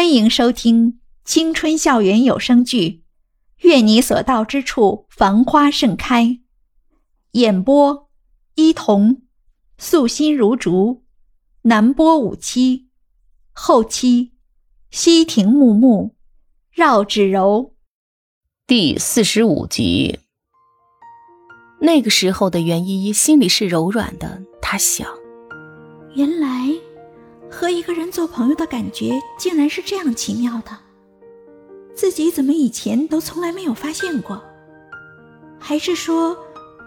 欢迎收听青春校园有声剧《愿你所到之处繁花盛开》，演播：伊童，素心如竹，南波五七，后期：西亭木木，绕指柔。第四十五集。那个时候的袁依依心里是柔软的，她想：原来。和一个人做朋友的感觉竟然是这样奇妙的，自己怎么以前都从来没有发现过？还是说，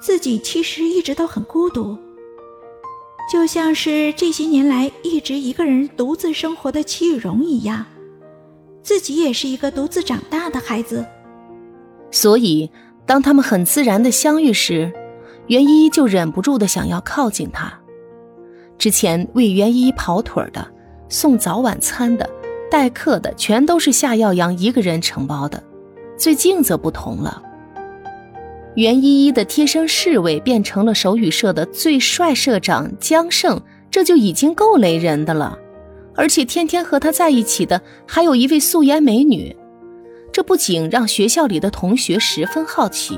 自己其实一直都很孤独，就像是这些年来一直一个人独自生活的齐雨荣一样，自己也是一个独自长大的孩子。所以，当他们很自然的相遇时，袁依依就忍不住的想要靠近他。之前为袁依依跑腿的、送早晚餐的、待客的，全都是夏耀阳一个人承包的。最近则不同了，袁依依的贴身侍卫变成了手语社的最帅社长江胜，这就已经够雷人的了。而且天天和他在一起的还有一位素颜美女，这不仅让学校里的同学十分好奇，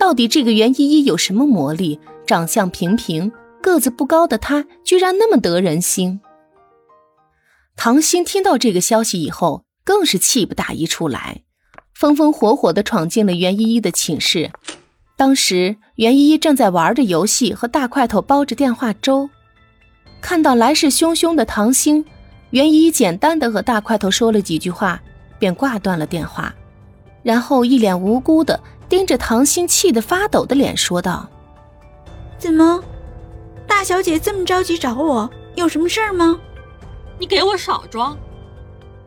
到底这个袁依依有什么魔力？长相平平。个子不高的他，居然那么得人心。唐鑫听到这个消息以后，更是气不打一处来，风风火火地闯进了袁依依的寝室。当时袁依依正在玩着游戏，和大块头煲着电话粥。看到来势汹汹的唐鑫，袁依依简单的和大块头说了几句话，便挂断了电话，然后一脸无辜的盯着唐鑫气得发抖的脸说道：“怎么？”大小姐这么着急找我，有什么事儿吗？你给我少装！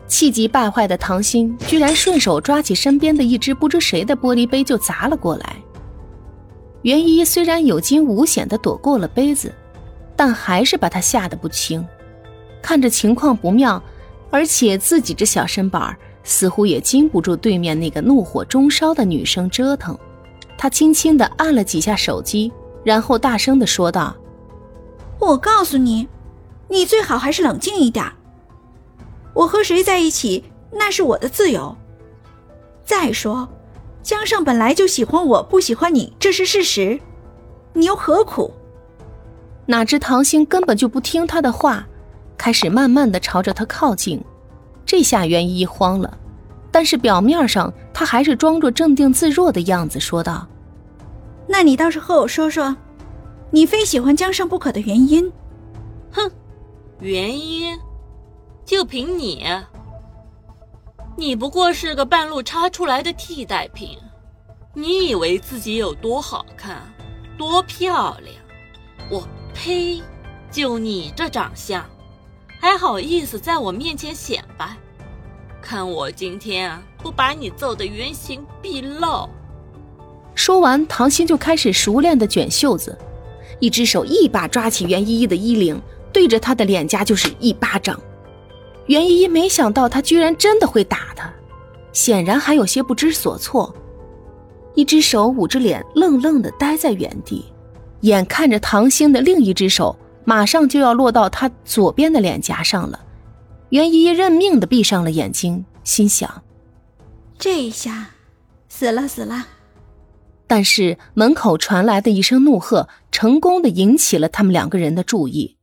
气急败坏的唐鑫居然顺手抓起身边的一只不知谁的玻璃杯就砸了过来。袁依依虽然有惊无险的躲过了杯子，但还是把他吓得不轻。看着情况不妙，而且自己这小身板似乎也经不住对面那个怒火中烧的女生折腾，他轻轻的按了几下手机，然后大声的说道。我告诉你，你最好还是冷静一点。我和谁在一起那是我的自由。再说，江胜本来就喜欢我，不喜欢你，这是事实。你又何苦？哪知唐鑫根本就不听他的话，开始慢慢的朝着他靠近。这下袁依依慌了，但是表面上他还是装作镇定自若的样子，说道：“那你倒是和我说说。”你非喜欢江上不可的原因？哼，原因就凭你？你不过是个半路插出来的替代品。你以为自己有多好看，多漂亮？我呸！就你这长相，还好意思在我面前显摆？看我今天啊，不把你揍得原形毕露！说完，唐鑫就开始熟练的卷袖子。一只手一把抓起袁依依的衣领，对着她的脸颊就是一巴掌。袁依依没想到他居然真的会打她，显然还有些不知所措。一只手捂着脸，愣愣的呆在原地，眼看着唐星的另一只手马上就要落到他左边的脸颊上了。袁依依认命的闭上了眼睛，心想：这一下，死了死了。但是门口传来的一声怒喝，成功的引起了他们两个人的注意。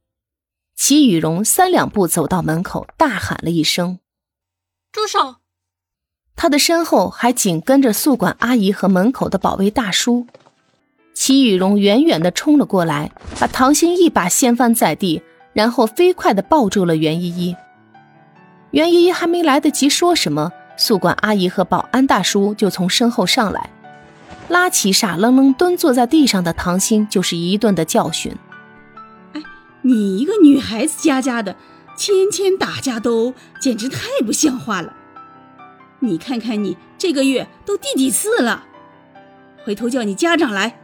齐雨荣三两步走到门口，大喊了一声：“住手！”他的身后还紧跟着宿管阿姨和门口的保卫大叔。齐雨荣远远的冲了过来，把唐鑫一把掀翻在地，然后飞快的抱住了袁依依。袁依依还没来得及说什么，宿管阿姨和保安大叔就从身后上来。拉起傻愣愣蹲坐在地上的唐鑫，就是一顿的教训。哎，你一个女孩子家家的，天天打架斗殴，简直太不像话了。你看看你这个月都第几次了？回头叫你家长来，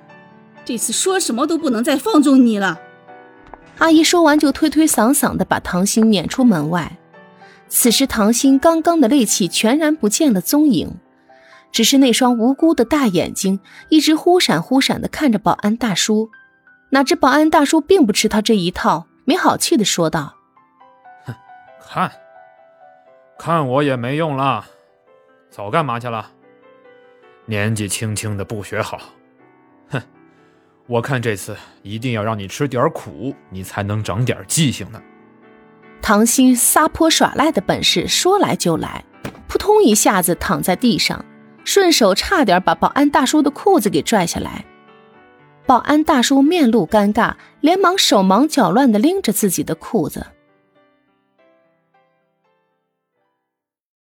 这次说什么都不能再放纵你了。阿姨说完就推推搡搡的把唐鑫撵出门外。此时唐鑫刚刚的戾气全然不见了踪影。只是那双无辜的大眼睛一直忽闪忽闪的看着保安大叔，哪知保安大叔并不吃他这一套，没好气的说道：“哼，看，看我也没用了，早干嘛去了？年纪轻轻的不学好，哼！我看这次一定要让你吃点苦，你才能长点记性呢。唐鑫撒泼耍赖的本事说来就来，扑通一下子躺在地上，顺手差点把保安大叔的裤子给拽下来。保安大叔面露尴尬，连忙手忙脚乱地拎着自己的裤子。